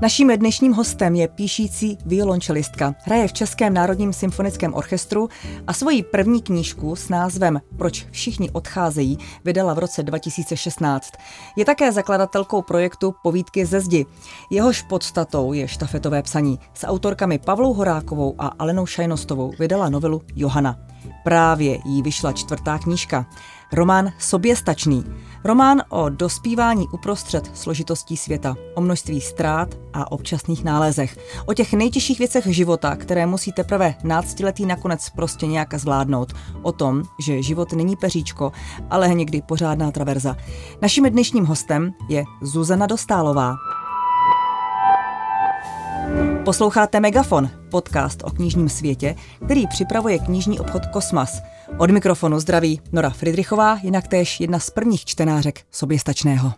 Naším dnešním hostem je píšící violončelistka. Hraje v Českém národním symfonickém orchestru a svoji první knížku s názvem Proč všichni odcházejí vydala v roce 2016. Je také zakladatelkou projektu Povídky ze zdi. Jehož podstatou je štafetové psaní. S autorkami Pavlou Horákovou a Alenou Šajnostovou vydala novelu Johana. Právě jí vyšla čtvrtá knížka. Román Soběstačný. Román o dospívání uprostřed složitostí světa, o množství ztrát a občasných nálezech, o těch nejtěžších věcech života, které musí teprve náctiletý nakonec prostě nějak zvládnout, o tom, že život není peříčko, ale někdy pořádná traverza. Naším dnešním hostem je Zuzana Dostálová. Posloucháte Megafon, podcast o knižním světě, který připravuje knižní obchod Kosmas. Od mikrofonu zdraví Nora Friedrichová, jinak též jedna z prvních čtenářek soběstačného.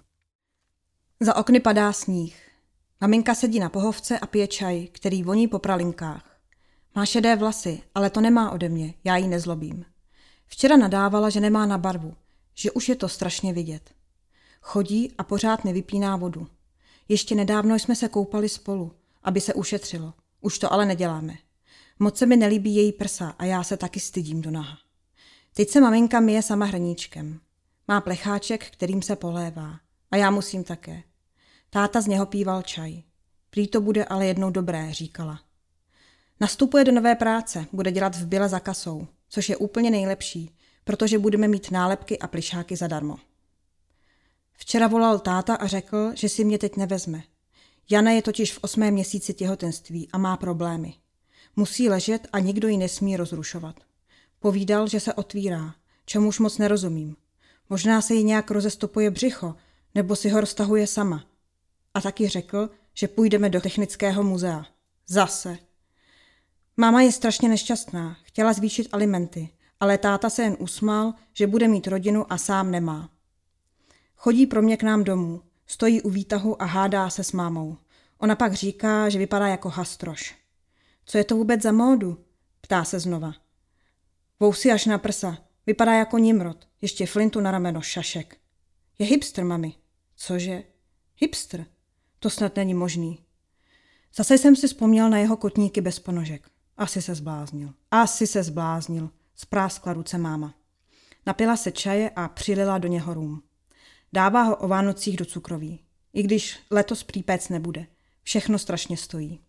Za okny padá sníh. Maminka sedí na pohovce a pije čaj, který voní po pralinkách. Má šedé vlasy, ale to nemá ode mě, já jí nezlobím. Včera nadávala, že nemá na barvu, že už je to strašně vidět. Chodí a pořád nevypíná vodu. Ještě nedávno jsme se koupali spolu aby se ušetřilo. Už to ale neděláme. Moc se mi nelíbí její prsa a já se taky stydím do naha. Teď se maminka myje sama hrníčkem. Má plecháček, kterým se polévá. A já musím také. Táta z něho píval čaj. Prý to bude ale jednou dobré, říkala. Nastupuje do nové práce, bude dělat v byle za kasou, což je úplně nejlepší, protože budeme mít nálepky a plišáky zadarmo. Včera volal táta a řekl, že si mě teď nevezme, Jana je totiž v osmém měsíci těhotenství a má problémy. Musí ležet a nikdo ji nesmí rozrušovat. Povídal, že se otvírá, čemuž moc nerozumím. Možná se jí nějak rozestopuje břicho, nebo si ho roztahuje sama. A taky řekl, že půjdeme do technického muzea. Zase. Máma je strašně nešťastná, chtěla zvýšit alimenty, ale táta se jen usmál, že bude mít rodinu a sám nemá. Chodí pro mě k nám domů, Stojí u výtahu a hádá se s mámou. Ona pak říká, že vypadá jako hastroš. Co je to vůbec za módu? Ptá se znova. Vousy až na prsa. Vypadá jako Nimrod. Ještě flintu na rameno šašek. Je hipster, mami. Cože? Hipster? To snad není možný. Zase jsem si vzpomněl na jeho kotníky bez ponožek. Asi se zbláznil. Asi se zbláznil. Spráskla ruce máma. Napila se čaje a přilila do něho rum. Dává ho o Vánocích do cukroví. I když letos přípec nebude. Všechno strašně stojí.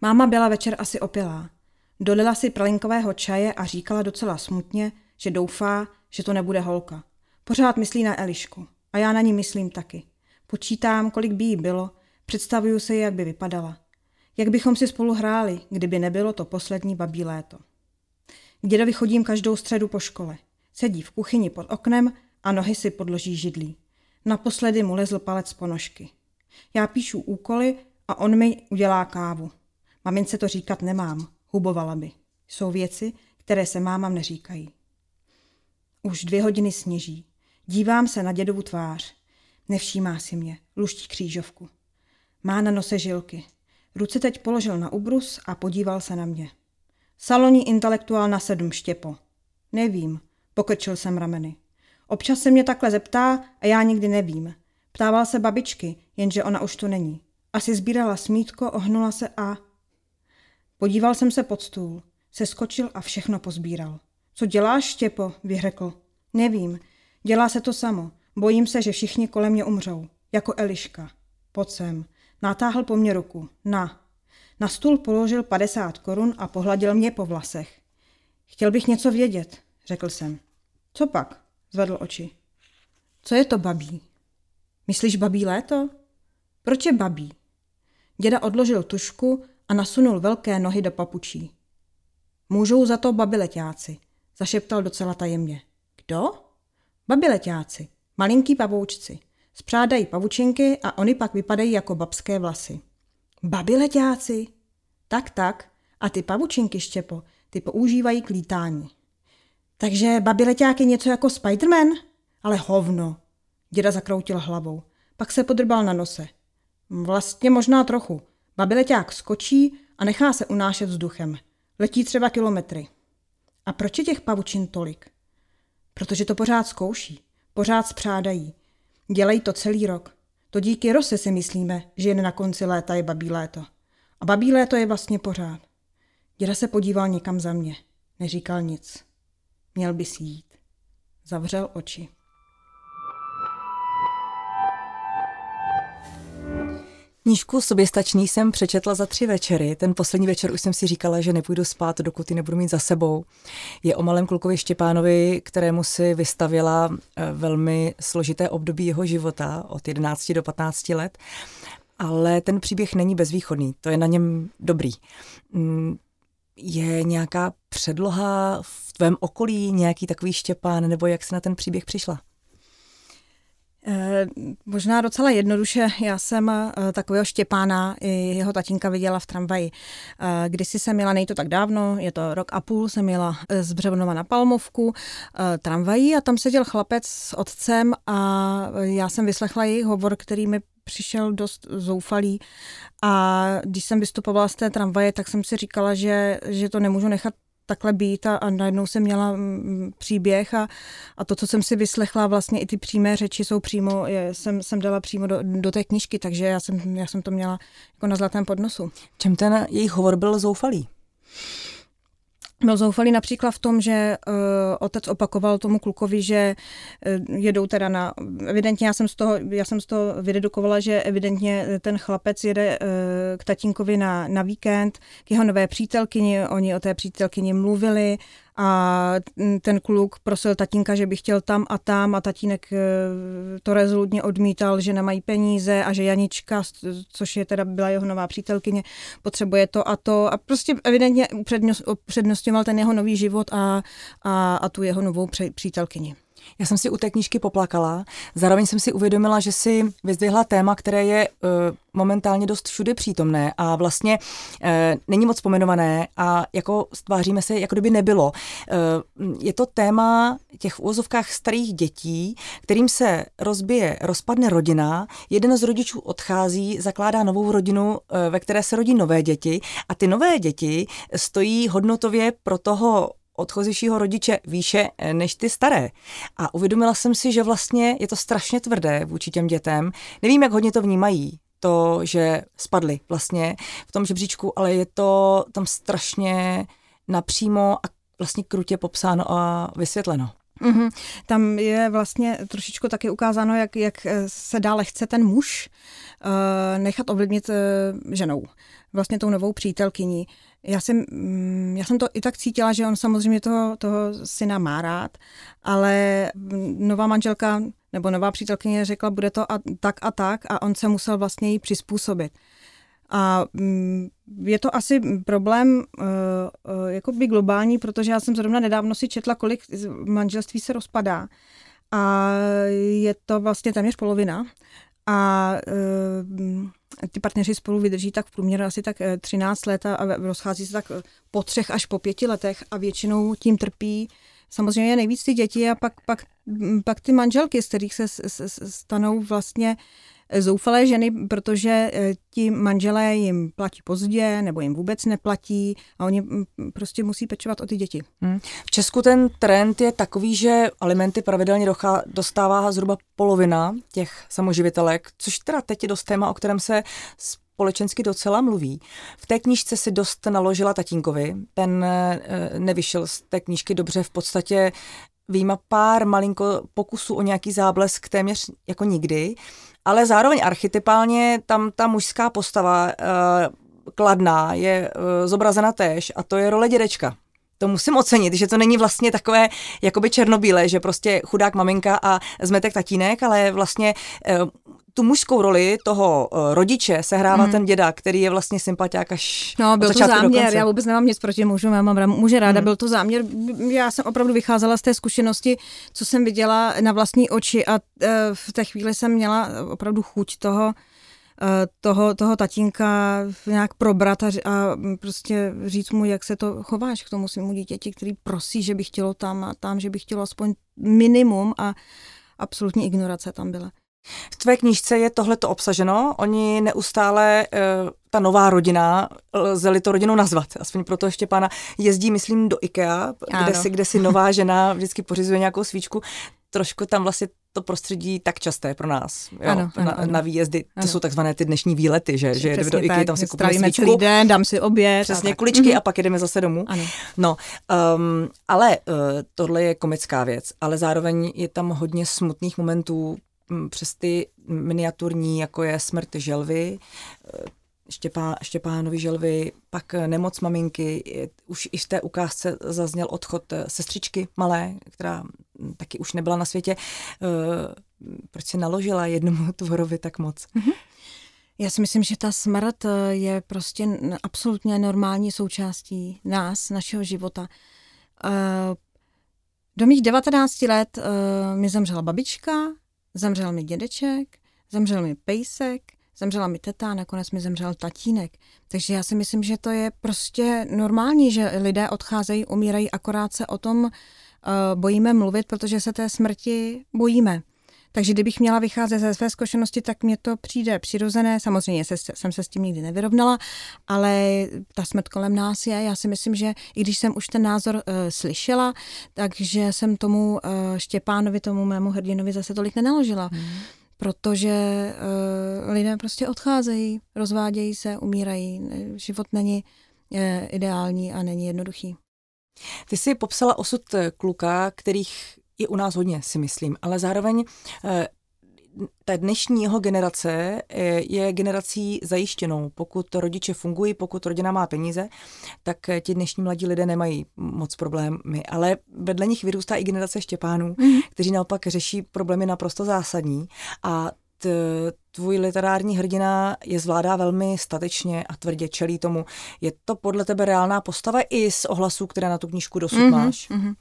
Máma byla večer asi opilá. Dolila si pralinkového čaje a říkala docela smutně, že doufá, že to nebude holka. Pořád myslí na Elišku. A já na ní myslím taky. Počítám, kolik by jí bylo, představuju si, jak by vypadala. Jak bychom si spolu hráli, kdyby nebylo to poslední babí léto. K dědovi chodím každou středu po škole. Sedí v kuchyni pod oknem a nohy si podloží židlí. Naposledy mu lezl palec po nožky. Já píšu úkoly a on mi udělá kávu. Mamince to říkat nemám, hubovala by. Jsou věci, které se mámám neříkají. Už dvě hodiny sněží. Dívám se na dědovu tvář. Nevšímá si mě, luští křížovku. Má na nose žilky. Ruce teď položil na ubrus a podíval se na mě. Salonní intelektuál na sedm štěpo. Nevím, pokrčil jsem rameny. Občas se mě takhle zeptá a já nikdy nevím. Ptával se babičky, jenže ona už to není. Asi sbírala smítko, ohnula se a... Podíval jsem se pod stůl. Seskočil a všechno pozbíral. Co děláš, Štěpo? vyhrekl. Nevím. Dělá se to samo. Bojím se, že všichni kolem mě umřou. Jako Eliška. Pojď sem. Natáhl po mně ruku. Na. Na stůl položil 50 korun a pohladil mě po vlasech. Chtěl bych něco vědět, řekl jsem. Co pak? Zvedl oči. Co je to babí? Myslíš babí léto? Proč je babí? Děda odložil tušku a nasunul velké nohy do papučí. Můžou za to babileťáci, zašeptal docela tajemně. Kdo? Babileťáci, malinký pavoučci. Spřádají pavučinky a oni pak vypadají jako babské vlasy. Babileťáci? Tak, tak. A ty pavučinky, Štěpo, ty používají k lítání. Takže babileťák je něco jako Spiderman? Ale hovno. Děda zakroutil hlavou. Pak se podrbal na nose. Vlastně možná trochu. Babileťák skočí a nechá se unášet vzduchem. Letí třeba kilometry. A proč je těch pavučin tolik? Protože to pořád zkouší. Pořád spřádají. Dělají to celý rok. To díky rose si myslíme, že jen na konci léta je babí léto. A babí léto je vlastně pořád. Děda se podíval někam za mě. Neříkal nic. Měl by si jít. Zavřel oči. Knížku Soběstačný jsem přečetla za tři večery. Ten poslední večer už jsem si říkala, že nepůjdu spát, dokud ji nebudu mít za sebou. Je o malém klukovi Štěpánovi, kterému si vystavila eh, velmi složité období jeho života od 11 do 15 let. Ale ten příběh není bezvýchodný, to je na něm dobrý. Mm, je nějaká předloha v tvém okolí, nějaký takový Štěpán, nebo jak jsi na ten příběh přišla? Eh, možná docela jednoduše. Já jsem eh, takového Štěpána i jeho tatínka viděla v tramvaji. Eh, kdysi jsem měla, nejto tak dávno, je to rok a půl, jsem měla z Břevnova na Palmovku tramvají a tam seděl chlapec s otcem a já jsem vyslechla jejich hovor, který mi přišel dost zoufalý a když jsem vystupovala z té tramvaje, tak jsem si říkala, že, že to nemůžu nechat takhle být a, a najednou jsem měla mm, příběh a, a to, co jsem si vyslechla, vlastně i ty přímé řeči jsou přímo, je, jsem, jsem dala přímo do, do té knížky, takže já jsem, já jsem to měla jako na zlatém podnosu. Čem ten jejich hovor byl zoufalý? Byl zoufalý například v tom, že uh, otec opakoval tomu klukovi, že uh, jedou teda na, evidentně já jsem z toho, já jsem z toho vydedukovala, že evidentně ten chlapec jede uh, k tatínkovi na, na víkend, k jeho nové přítelkyni, oni o té přítelkyni mluvili a ten kluk prosil tatínka, že by chtěl tam a tam a tatínek eh, to rezolutně odmítal, že nemají peníze a že Janička, což je teda byla jeho nová přítelkyně, potřebuje to a to a prostě evidentně upřednostňoval ten jeho nový život a, a, a tu jeho novou přítelkyni. Já jsem si u té knížky poplakala, zároveň jsem si uvědomila, že si vyzdvihla téma, které je uh, momentálně dost všude přítomné a vlastně uh, není moc pomenované a jako stváříme se, jako kdyby nebylo. Uh, je to téma těch v úvozovkách starých dětí, kterým se rozbije, rozpadne rodina, jeden z rodičů odchází, zakládá novou rodinu, uh, ve které se rodí nové děti a ty nové děti stojí hodnotově pro toho odchozíšího rodiče výše eh, než ty staré. A uvědomila jsem si, že vlastně je to strašně tvrdé vůči těm dětem. Nevím, jak hodně to vnímají, to, že spadly vlastně v tom žebříčku, ale je to tam strašně napřímo a vlastně krutě popsáno a vysvětleno. Mm-hmm. Tam je vlastně trošičku taky ukázáno, jak, jak eh, se dále chce ten muž uh, nechat ovlivnit uh, ženou, vlastně tou novou přítelkyní. Já jsem, mm, já jsem to i tak cítila, že on samozřejmě toho, toho syna má rád, ale nová manželka nebo nová přítelkyně řekla, bude to a, tak a tak a on se musel vlastně jí přizpůsobit. A mm, je to asi problém uh, jakoby globální, protože já jsem zrovna nedávno si četla, kolik manželství se rozpadá. A je to vlastně téměř polovina. A uh, ty partneři spolu vydrží tak v průměru asi tak 13 let a rozchází se tak po třech až po pěti letech a většinou tím trpí samozřejmě nejvíc ty děti a pak, pak, pak ty manželky, z kterých se stanou vlastně zoufalé ženy, protože eh, ti manželé jim platí pozdě nebo jim vůbec neplatí a oni mm, prostě musí pečovat o ty děti. Hmm. V Česku ten trend je takový, že alimenty pravidelně dochá, dostává zhruba polovina těch samoživitelek, což teda teď je dost téma, o kterém se společensky docela mluví. V té knížce si dost naložila tatínkovi, ten eh, nevyšel z té knížky dobře, v podstatě výjima pár malinko pokusů o nějaký záblesk téměř jako nikdy ale zároveň archetypálně tam ta mužská postava uh, kladná je uh, zobrazena též a to je role dědečka. To musím ocenit, že to není vlastně takové jakoby černobílé, že prostě chudák maminka a zmetek tatínek, ale vlastně uh, tu mužskou roli toho uh, rodiče sehrává mm. ten děda, který je vlastně sympatiák až No, byl to záměr, já vůbec nemám nic proti mužům, já mám muže ráda, mm. byl to záměr, já jsem opravdu vycházela z té zkušenosti, co jsem viděla na vlastní oči a uh, v té chvíli jsem měla opravdu chuť toho, eh, toho, toho tatínka nějak probrat a, a prostě říct mu, jak se to chováš k tomu svému dítěti, který prosí, že by chtělo tam a tam, že by chtělo aspoň minimum a absolutní ignorace tam byla. V tvé knížce je tohleto obsaženo. Oni neustále, eh, ta nová rodina, lze-li to rodinu nazvat, aspoň proto ještě pána, jezdí, myslím, do IKEA, kde si, kde si nová žena vždycky pořizuje nějakou svíčku. Trošku tam vlastně to prostředí tak časté pro nás. Jo? Ano, ano, na, ano. na výjezdy, to Ano. jsou takzvané ty dnešní výlety, že, že jedeme do IKEA, tam si stravíme kupujeme celý svíčku, den, dám si oběd. přesně a tak. kuličky Mhm. a pak jedeme zase domů. Ano. No, um, ale uh, tohle je komická věc, ale zároveň je tam hodně smutných momentů přes ty miniaturní, jako je smrt želvy, eh, Štěpá, Štěpánovi želvy, pak nemoc maminky, už i v té ukázce zazněl odchod eh, sestřičky malé, která taky už nebyla na světě. Eh, Proč si naložila jednomu tvorovi tak moc? Já si myslím, že ta smrt je prostě absolutně normální součástí nás, našeho života. Do mých 19 let mi zemřela babička, zemřel mi dědeček, zemřel mi pejsek, zemřela mi teta nakonec mi zemřel tatínek. Takže já si myslím, že to je prostě normální, že lidé odcházejí, umírají, akorát se o tom uh, bojíme mluvit, protože se té smrti bojíme. Takže kdybych měla vycházet ze své zkušenosti, tak mně to přijde přirozené. Samozřejmě se, jsem se s tím nikdy nevyrovnala, ale ta smrt kolem nás je. Já si myslím, že i když jsem už ten názor uh, slyšela, takže jsem tomu uh, Štěpánovi, tomu mému hrdinovi zase tolik nenaložila. Hmm protože uh, lidé prostě odcházejí, rozvádějí se, umírají. Život není uh, ideální a není jednoduchý. Ty jsi popsala osud kluka, kterých je u nás hodně, si myslím, ale zároveň eh, ta dnešní jeho generace eh, je generací zajištěnou. Pokud rodiče fungují, pokud rodina má peníze, tak eh, ti dnešní mladí lidé nemají moc problémy. Ale vedle nich vyrůstá i generace Štěpánů, mm-hmm. kteří naopak řeší problémy naprosto zásadní a tvůj literární hrdina je zvládá velmi statečně a tvrdě čelí tomu. Je to podle tebe reálná postava i z ohlasů, které na tu knížku dosud mm-hmm, máš? Mm-hmm.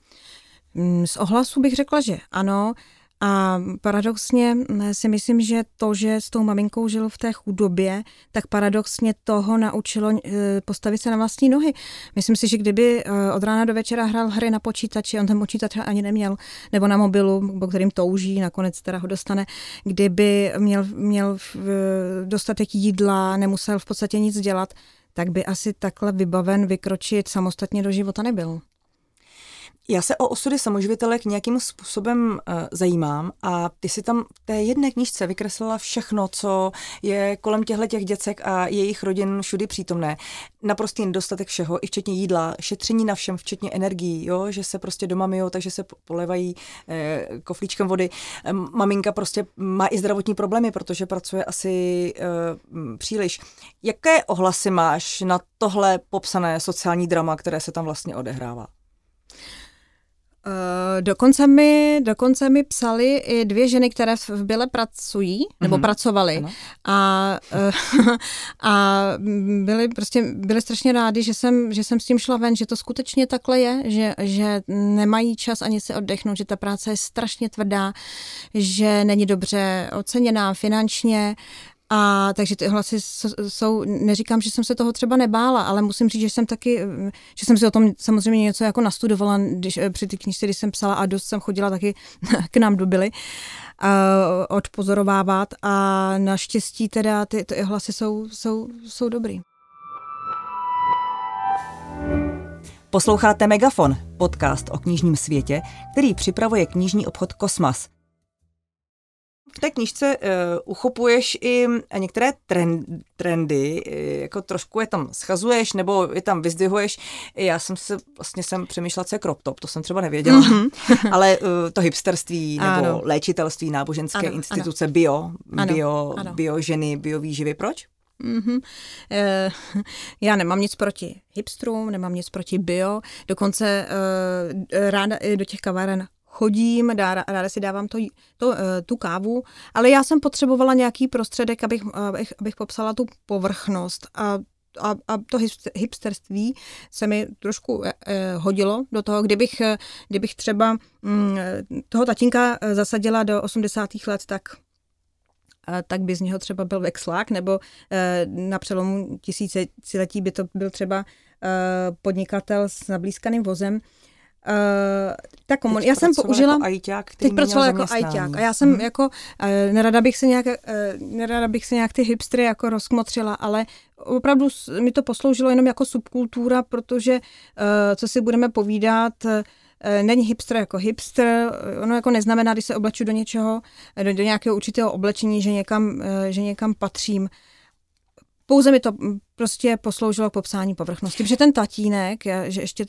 Z ohlasu bych řekla, že ano. A paradoxně si myslím, že to, že s tou maminkou žil v té chudobě, tak paradoxně toho naučilo postavit se na vlastní nohy. Myslím si, že kdyby od rána do večera hrál hry na počítači, on ten počítač ani neměl, nebo na mobilu, po kterým touží, nakonec teda ho dostane, kdyby měl, měl dostatek jídla, nemusel v podstatě nic dělat, tak by asi takhle vybaven vykročit samostatně do života nebyl. Já se o osudy samoživitelek nějakým způsobem uh, zajímám a ty si tam v té jedné knižce vykreslila všechno, co je kolem těchto těch děcek a jejich rodin všudy přítomné. Naprostý nedostatek všeho, i včetně jídla, šetření na všem, včetně energií, jo? že se prostě doma myjou, takže se polevají eh, koflíčkem vody. Maminka prostě má i zdravotní problémy, protože pracuje asi eh, příliš. Jaké ohlasy máš na tohle popsané sociální drama, které se tam vlastně odehrává? Uh, dokonce, mi, dokonce mi psali i dvě ženy, které v Byle pracují, nebo mm-hmm. pracovaly. Ano. A, uh, a byly, prostě, byly strašně rádi, že jsem, že jsem s tím šla ven, že to skutečně takhle je, že, že nemají čas ani se oddechnout, že ta práce je strašně tvrdá, že není dobře oceněná finančně a takže ty hlasy jsou, neříkám, že jsem se toho třeba nebála, ale musím říct, že jsem taky, že jsem si o tom samozřejmě něco jako nastudovala když, při ty knižce, když jsem psala a dost jsem chodila taky k nám do Byly uh, odpozorovávat a naštěstí teda ty, ty hlasy jsou, jsou, jsou dobrý. Posloucháte Megafon, podcast o knižním světě, který připravuje knižní obchod Kosmas v té knížce uh, uchopuješ i některé trend, trendy, jako trošku je tam schazuješ nebo je tam vyzdvihuješ. Já jsem se vlastně jsem přemýšlela, co je crop top, to jsem třeba nevěděla, mm-hmm. ale uh, to hipsterství nebo ano. léčitelství, náboženské ano, instituce, ano. bio, ano, bio, ano. bio ženy, bio výživy, proč? Mm-hmm. E, já nemám nic proti hipstrům, nemám nic proti bio, dokonce e, ráda i do těch kaváren chodím, dá, ráda si dávám to, to, tu kávu, ale já jsem potřebovala nějaký prostředek, abych, abych, abych popsala tu povrchnost a a, a to hipsterství se mi trošku eh, hodilo do toho, kdybych, kdybych třeba hm, toho tatínka zasadila do 80. let, tak tak by z něho třeba byl vexlák, nebo eh, na přelomu tisíciletí by to byl třeba eh, podnikatel s nablízkaným vozem, Uh, ta komun... já jsem použila... Jako ajťák, teď pracovala jako ajťák a já jsem hmm. jako, uh, nerada bych se nějak, uh, nerada bych se nějak ty hipstry jako rozkmotřila, ale opravdu mi to posloužilo jenom jako subkultura, protože, uh, co si budeme povídat, uh, není hipster jako hipster, ono jako neznamená, když se obleču do něčeho, do, do nějakého určitého oblečení, že někam, že někam patřím. Pouze mi to prostě posloužilo k popsání povrchnosti, protože ten tatínek, že ještě,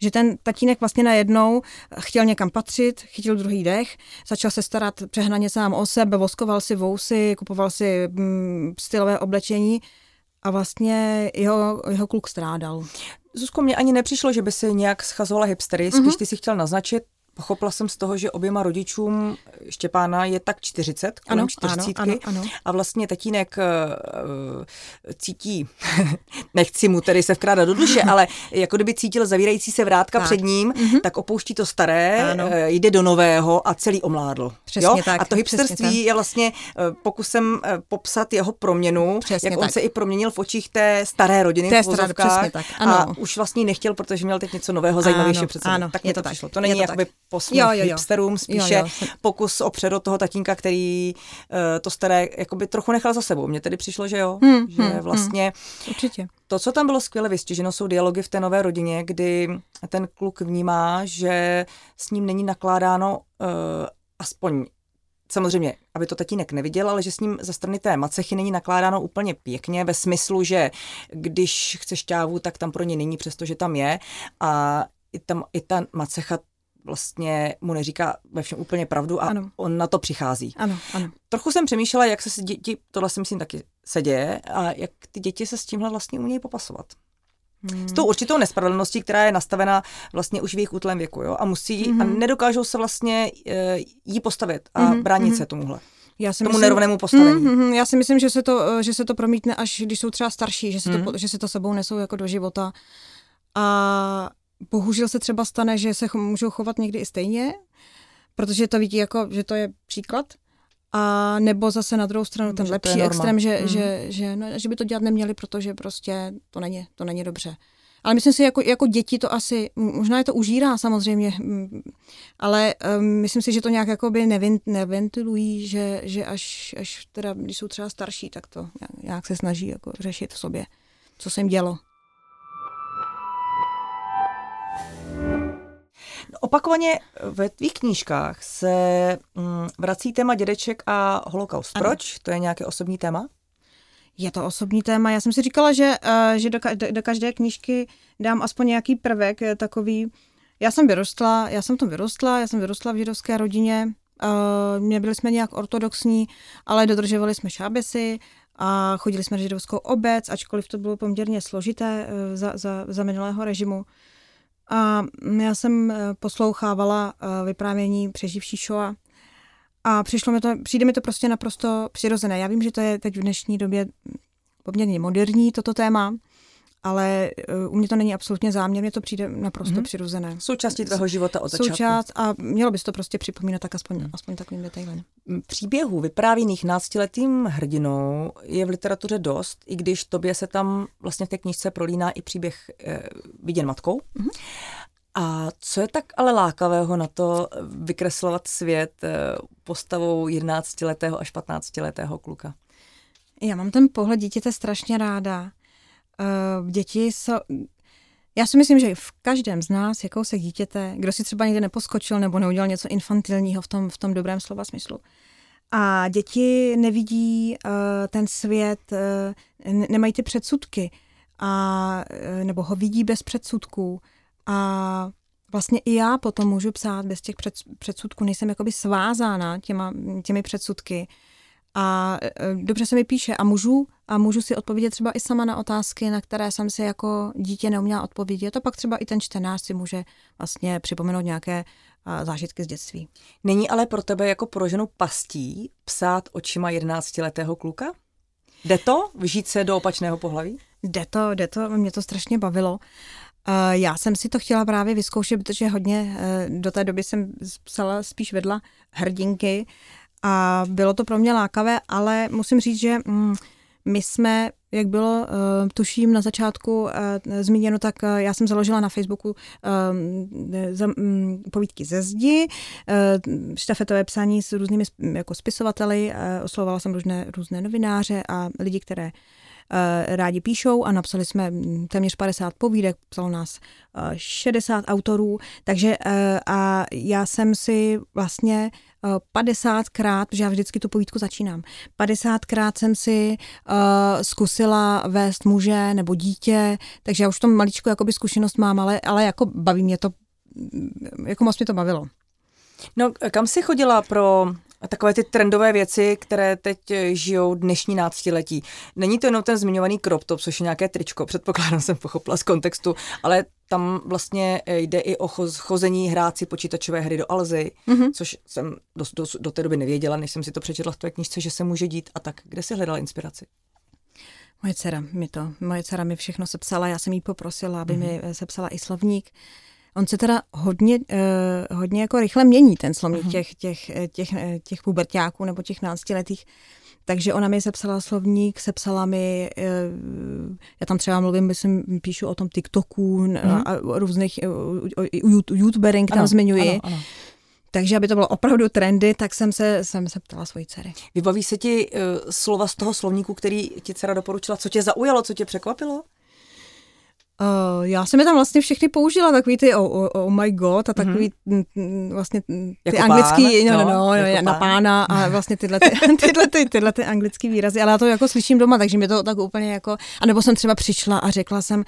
že ten tatínek vlastně najednou chtěl někam patřit, chytil druhý dech, začal se starat přehnaně sám o sebe, voskoval si vousy, kupoval si mm, stylové oblečení a vlastně jeho, jeho kluk strádal. Zuzko, mě ani nepřišlo, že by si nějak schazovala hipstery, spíš mm-hmm. ty si chtěl naznačit, Pochopila jsem z toho, že oběma rodičům Štěpána je tak 40, kolem ano, 40 ano, ano, ano. a vlastně tatínek uh, cítí, nechci mu tedy se vkrádat do duše, ale jako kdyby cítil zavírající se vrátka tak. před ním, mm-hmm. tak opouští to staré, uh, jde do nového a celý omládl. Přesně jo? tak. A to hipsterství je vlastně pokusem popsat jeho proměnu, přesně jak tak. on se i proměnil v očích té staré rodiny té staré, přesně tak. Ano. A už vlastně nechtěl, protože měl teď něco nového, zajímavějšího před sebou. Tak je to, to přišlo. To není jakoby posměch jo, jo, jo. hipsterům, spíše jo, jo. pokus o přerod toho tatínka, který uh, to staré jakoby trochu nechal za sebou. Mně tedy přišlo, že jo, hmm, že hmm, vlastně hmm. Určitě. to, co tam bylo skvěle vystiženo, jsou dialogy v té nové rodině, kdy ten kluk vnímá, že s ním není nakládáno uh, aspoň samozřejmě, aby to tatínek neviděl, ale že s ním ze strany té macechy není nakládáno úplně pěkně, ve smyslu, že když chce šťávu, tak tam pro ně není, přestože tam je. A i, tam, i ta macecha vlastně mu neříká ve všem úplně pravdu a ano. on na to přichází. Ano, ano. Trochu jsem přemýšlela, jak se děti, tohle si myslím taky se děje, a jak ty děti se s tímhle vlastně umějí popasovat. Hmm. S tou určitou nespravedlností, která je nastavena vlastně už v jejich útlém věku, jo, a musí, hmm. a nedokážou se vlastně e, jí postavit a hmm. bránit hmm. se tomuhle. Já si tomu myslím, nerovnému postavení. Mm, mm, já si myslím, že se, to, že se to promítne až když jsou třeba starší, že se, mm. to, že se to sebou nesou jako do života. A bohužel se třeba stane, že se můžou chovat někdy i stejně, protože to vidí jako, že to je příklad. A nebo zase na druhou stranu ten že lepší extrém, že, mm. že, že, no, že by to dělat neměli, protože prostě to není, to není dobře. Ale myslím si, jako, jako děti to asi, možná je to užírá samozřejmě, ale um, myslím si, že to nějak jakoby nevent, neventilují, že, že až, až teda, když jsou třeba starší, tak to nějak, nějak se snaží jako řešit v sobě, co se jim dělo. Opakovaně ve tvých knížkách se mm, vrací téma dědeček a holokaust. Proč? Ano. To je nějaké osobní téma? Je to osobní téma. Já jsem si říkala, že, uh, že do, do, do každé knížky dám aspoň nějaký prvek eh, takový. Já jsem vyrostla, já jsem tam vyrostla, já jsem vyrostla v židovské rodině. Uh, nebyli jsme nějak ortodoxní, ale dodržovali jsme šábesy a chodili jsme na židovskou obec, ačkoliv to bylo poměrně složité uh, za, za, za minulého režimu. A já jsem eh, poslouchávala eh, vyprávění přeživší Shoa a přišlo mi to, přijde mi to prostě naprosto přirozené. Já vím, že to je teď v dnešní době poměrně moderní toto téma, ale uh, u mě to není absolutně záměr, mně to přijde naprosto mm-hmm. přirozené. Součástí tvého života od začátku. Součást a mělo bys to prostě připomínat tak aspoň, mm. aspoň takovým detailem. Příběhů vyprávěných náctiletým hrdinou je v literatuře dost, i když tobě se tam vlastně v té knižce prolíná i příběh eh, viděn matkou. Mm-hmm. A co je tak ale lákavého na to vykreslovat svět eh, postavou 11-letého až 15-letého kluka? Já mám ten pohled dítěte strašně ráda uh, děti jsou... Já si myslím, že v každém z nás je kousek dítěte, kdo si třeba někde neposkočil nebo neudělal něco infantilního v tom, v tom dobrém slova smyslu. A děti nevidí uh, ten svět, uh, nemají ty předsudky, a, uh, nebo ho vidí bez předsudků. A vlastně i já potom můžu psát bez těch před, předsudků, nejsem jakoby svázána těma, těmi předsudky a e, dobře se mi píše a můžu, a můžu si odpovědět třeba i sama na otázky, na které jsem si jako dítě neuměla odpovědět. A pak třeba i ten čtenář si může vlastně připomenout nějaké zážitky z dětství. Není ale pro tebe jako pro ženu pastí psát očima 11-letého kluka? Jde to? Vžít se do opačného pohlaví? Jde to, jde to, mě to strašně bavilo. Já jsem si to chtěla právě vyzkoušet, protože hodně e, do té doby jsem psala spíš vedla hrdinky a bylo to pro mě lákavé, ale musím říct, že mm, my jsme, jak bylo, uh, tuším, na začátku uh, zmíněno, tak uh, já jsem založila na Facebooku um, povídky ze zdi, štafetové psání s různými jako spisovateli, oslovovala jsem různé, různé novináře a lidi, které rádi píšou a napsali jsme mm, téměř 50 povídek, psalo nás 60 autorů, takže a já jsem si vlastně 50krát, protože já vždycky tu povídku začínám, 50krát jsem si uh, zkusila vést muže nebo dítě, takže já už v tom maličko jakoby zkušenost mám, ale, ale jako baví mě to, jako moc mě to bavilo. No, kam jsi chodila pro takové ty trendové věci, které teď žijou dnešní náctiletí. Není to jenom ten zmiňovaný crop top, což je nějaké tričko, předpokládám jsem pochopila z kontextu, ale tam vlastně jde i o chození hrát si počítačové hry do Alzy, mm-hmm. což jsem do, do, do té doby nevěděla, než jsem si to přečetla v té knižce, že se může dít a tak. Kde jsi hledala inspiraci? Moje dcera mi to, moje dcera mi všechno sepsala, já jsem jí poprosila, aby mm-hmm. mi sepsala i slovník. On se teda hodně, uh, hodně jako rychle mění, ten slovník uh-huh. těch, těch, těch, těch pubertáků nebo těch náctiletých. Takže ona mi sepsala slovník, sepsala mi, uh, já tam třeba mluvím, myslím, píšu o tom TikToku uh-huh. a různých, uh, youtuberink tam ano, zmiňuji. Ano, ano. Takže aby to bylo opravdu trendy, tak jsem se, jsem se ptala svojí dcery. Vybaví se ti uh, slova z toho slovníku, který ti dcera doporučila? Co tě zaujalo, co tě překvapilo? Uh, já jsem je tam vlastně všechny použila, takový ty oh, oh, oh my god a takový mm-hmm. vlastně ty jako anglický, pán, no, no, no, jako na pán. pána a vlastně tyhle, ty, tyhle, ty, tyhle ty anglický výrazy, ale já to jako slyším doma, takže mi to tak úplně jako, anebo jsem třeba přišla a řekla jsem,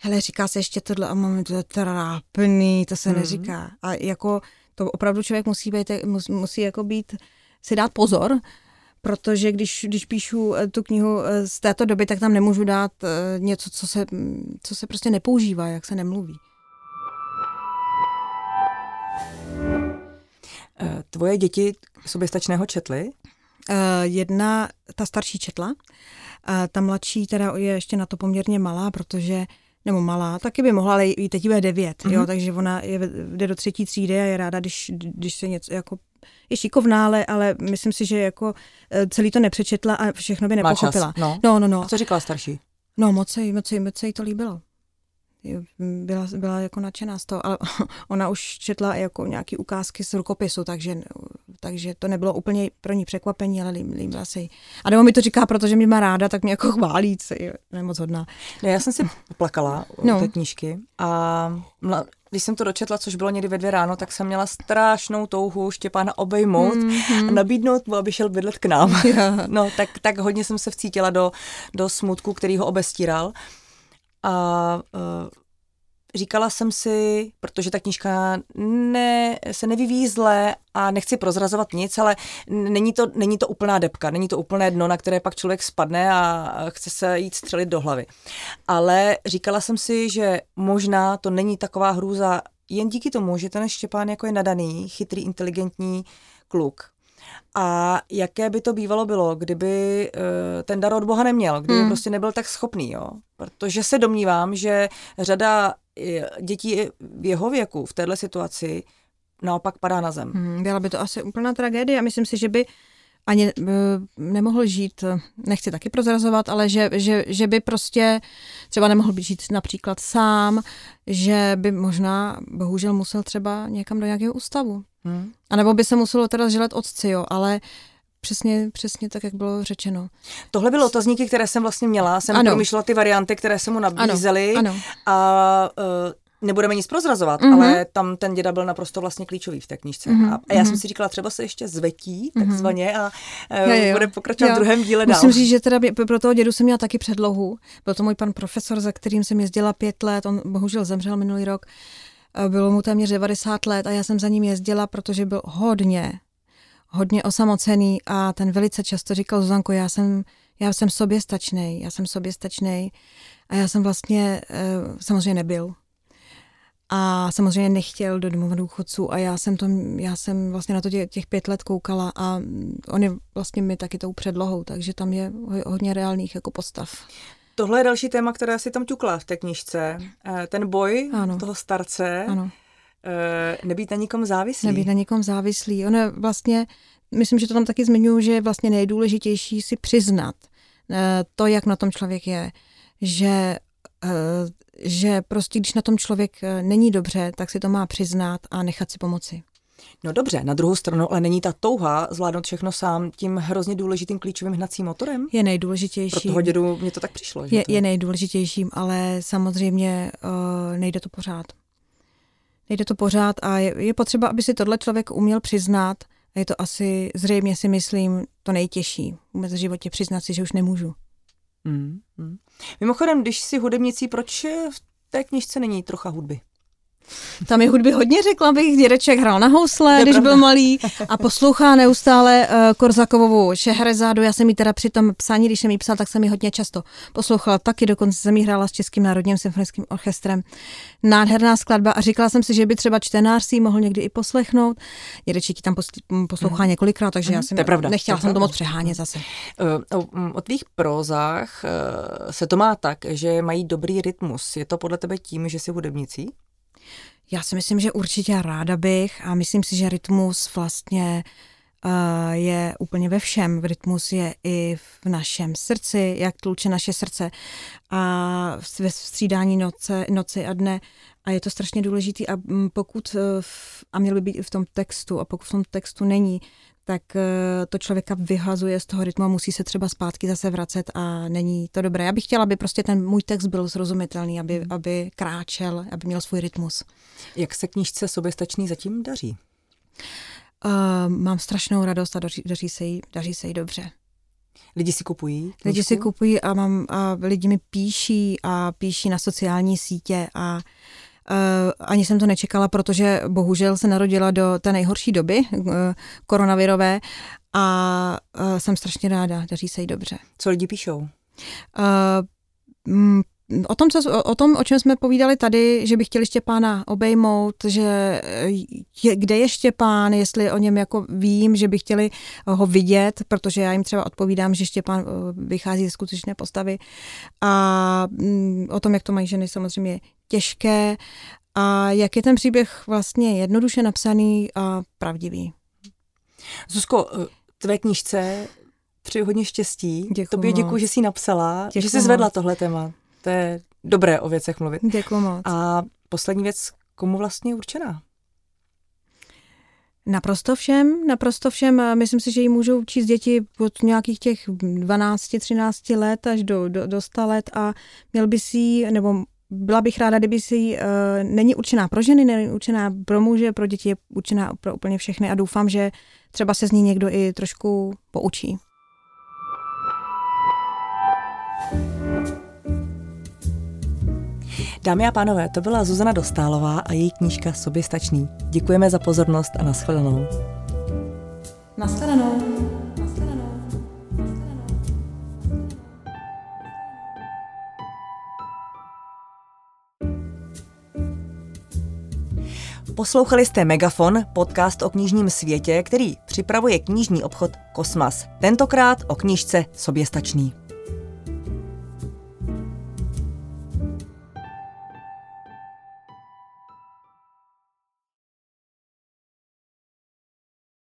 hele, říká se ještě tohle a mám to je trápný, to se mm-hmm. neříká. A jako to opravdu člověk musí být, musí jako být, si dát pozor, protože když, když píšu eh, tu knihu eh, z této doby, tak tam nemůžu dát eh, něco, co se, co se prostě nepoužívá, jak se nemluví. Tvoje děti soběstačného četly? Jedna, ta starší četla, ta mladší teda je ještě na to poměrně malá, protože nebo malá, taky by mohla, ale i teď bude devět, mm-hmm. jo, mhm. takže ona je, jde do třetí třídy a je ráda, když, když se něco jako je šikovná, ale, ale myslím si, že jako eh, celý to nepřečetla a všechno by nepochopila. Má čas, no. no, no, no. A co říkala starší? No, moc se, moc, moc se jí to líbilo. Byla, byla jako nadšená z toho, ale ona už četla jako nějaký ukázky z rukopisu, takže, takže to nebylo úplně pro ní překvapení, ale líbila se jí. A nebo mi to říká, protože mě má ráda, tak mě jako chválí, co je moc hodná. Ne, já jsem si plakala no. té knížky a když jsem to dočetla, což bylo někdy ve dvě ráno, tak jsem měla strašnou touhu Štěpána obejmout mm-hmm. a nabídnout mu, aby šel bydlet k nám. Yeah. No, tak, tak hodně jsem se vcítila do, do smutku, který ho obestíral. A uh, říkala jsem si, protože ta knížka ne, se nevyvíjí zle a nechci prozrazovat nic, ale není to, není to úplná depka, není to úplné dno, na které pak člověk spadne a chce se jít střelit do hlavy. Ale říkala jsem si, že možná to není taková hrůza jen díky tomu, že ten Štěpán jako je nadaný, chytrý, inteligentní kluk, a jaké by to bývalo bylo, kdyby uh, ten dar od Boha neměl, kdyby hmm. prostě nebyl tak schopný, jo? Protože se domnívám, že řada dětí v jeho věku v této situaci naopak padá na zem. Hmm, byla by to asi úplná tragédie. Myslím si, že by ani uh, nemohl žít, nechci taky prozrazovat, ale že, že, že by prostě třeba nemohl být žít například sám, že by možná bohužel musel třeba někam do nějakého ústavu. Hmm. A nebo by se muselo teda želet otci, jo, ale Přesně, přesně tak, jak bylo řečeno. Tohle byly otazníky, které jsem vlastně měla. Jsem ano. promýšlela ty varianty, které se mu nabízely. Ano. ano. A uh, nebudeme nic prozrazovat, mm-hmm. ale tam ten děda byl naprosto vlastně klíčový v té knižce. Mm-hmm. A, a já jsem si říkala, třeba se ještě zvetí, mhm. takzvaně, a uh, jo, jo. bude pokračovat jo. v druhém díle dál. Musím říct, že teda pro toho dědu jsem měla taky předlohu. Byl to můj pan profesor, za kterým jsem jezdila pět let. On bohužel zemřel minulý rok. Bylo mu téměř 90 let a já jsem za ním jezdila, protože byl hodně, hodně osamocený a ten velice často říkal, Zuzanko, já jsem, já jsem sobě stačnej, já jsem sobě stačnej a já jsem vlastně eh, samozřejmě nebyl. A samozřejmě nechtěl do domova důchodců a já jsem, to, já jsem vlastně na to těch, těch pět let koukala a on je vlastně mi taky tou předlohou, takže tam je hodně reálných jako postav. Tohle je další téma, které si tam ťukla v té knižce. Eh, ten boj ano. toho starce, ano. Eh, nebýt na nikom závislý. Nebýt na nikom závislý. Ono vlastně, myslím, že to tam taky zmiňuji, že je vlastně nejdůležitější si přiznat eh, to, jak na tom člověk je. Že že prostě když na tom člověk není dobře, tak si to má přiznat a nechat si pomoci. No dobře, na druhou stranu, ale není ta touha zvládnout všechno sám tím hrozně důležitým klíčovým hnacím motorem? Je nejdůležitější. Pro toho dědu mě to tak přišlo. Že je, to... je nejdůležitějším, ale samozřejmě uh, nejde to pořád. Nejde to pořád a je, je potřeba, aby si tohle člověk uměl přiznat. A je to asi, zřejmě si myslím, to nejtěžší. Vůbec v životě přiznat si, že už nemůžu. Mm, mm. Mimochodem, když si hudebnicí, proč v té knižce není trocha hudby? Tam je hudby hodně, řekla bych. Dědeček hrál na housle, když pravda. byl malý a poslouchá neustále uh, Korzakovovou Šehrezádu. Já jsem ji teda při tom psaní, když jsem ji psal, tak jsem ji hodně často poslouchala taky. Dokonce jsem ji hrála s Českým národním symfonickým orchestrem. Nádherná skladba a říkala jsem si, že by třeba čtenář si ji mohl někdy i poslechnout. Dědeček ji tam poslouchá mm. několikrát, takže mm. já mhm. jsem to pravda, nechtěla to jsem to moc přehánět zase. Uh, o, o tvých prózách uh, se to má tak, že mají dobrý rytmus. Je to podle tebe tím, že jsi hudebnicí? Já si myslím, že určitě ráda bych a myslím si, že rytmus vlastně je úplně ve všem. Rytmus je i v našem srdci, jak tluče naše srdce a ve střídání noce, noci a dne. A je to strašně důležitý a pokud, eh, a měl by být i v tom textu, a pokud v tom textu není, tak eh, to člověka vyhazuje z toho rytmu a musí se třeba zpátky zase vracet a není to dobré. Já bych chtěla, aby prostě ten můj text byl srozumitelný, aby, hmm. aby kráčel, aby měl svůj rytmus. Jak se knížce soběstačný zatím daří? Uh, mám strašnou radost a daří, daří, se jí, daří se jí dobře. Lidi si kupují? Knížku? Lidi si kupují a, mám, a lidi mi píší a píší na sociální sítě a Uh, ani jsem to nečekala, protože bohužel se narodila do té nejhorší doby uh, koronavirové a uh, jsem strašně ráda, daří se jí dobře. Co lidi píšou? Uh, o tom, co, o tom, o čem jsme povídali tady, že by chtěli Štěpána obejmout, že je, kde je Štěpán, jestli o něm jako vím, že by chtěli ho vidět, protože já jim třeba odpovídám, že Štěpán vychází ze skutečné postavy a mm, o tom, jak to mají ženy samozřejmě těžké a jak je ten příběh vlastně jednoduše napsaný a pravdivý. Zuzko, eh, tvé knížce přeji hodně štěstí. Děkuju Tobě děkuji, že jsi napsala, děkuju že jsi zvedla tohle téma. To je dobré o věcech mluvit. Děkuji moc. A poslední věc, komu vlastně je určená? Naprosto všem, naprosto všem. Myslím si, že ji můžou číst děti od nějakých těch 12-13 let až do, do, do 100 let a měl by si, nebo byla bych ráda, kdyby si uh, není určená pro ženy, není určená pro muže, pro děti, je určená pro úplně všechny a doufám, že třeba se z ní někdo i trošku poučí. Dámy a pánové, to byla Zuzana Dostálová a její knížka Soběstačný. Děkujeme za pozornost a nashledanou. Nashledanou. Poslouchali jste Megafon, podcast o knižním světě, který připravuje knižní obchod Kosmas. Tentokrát o knížce Soběstačný.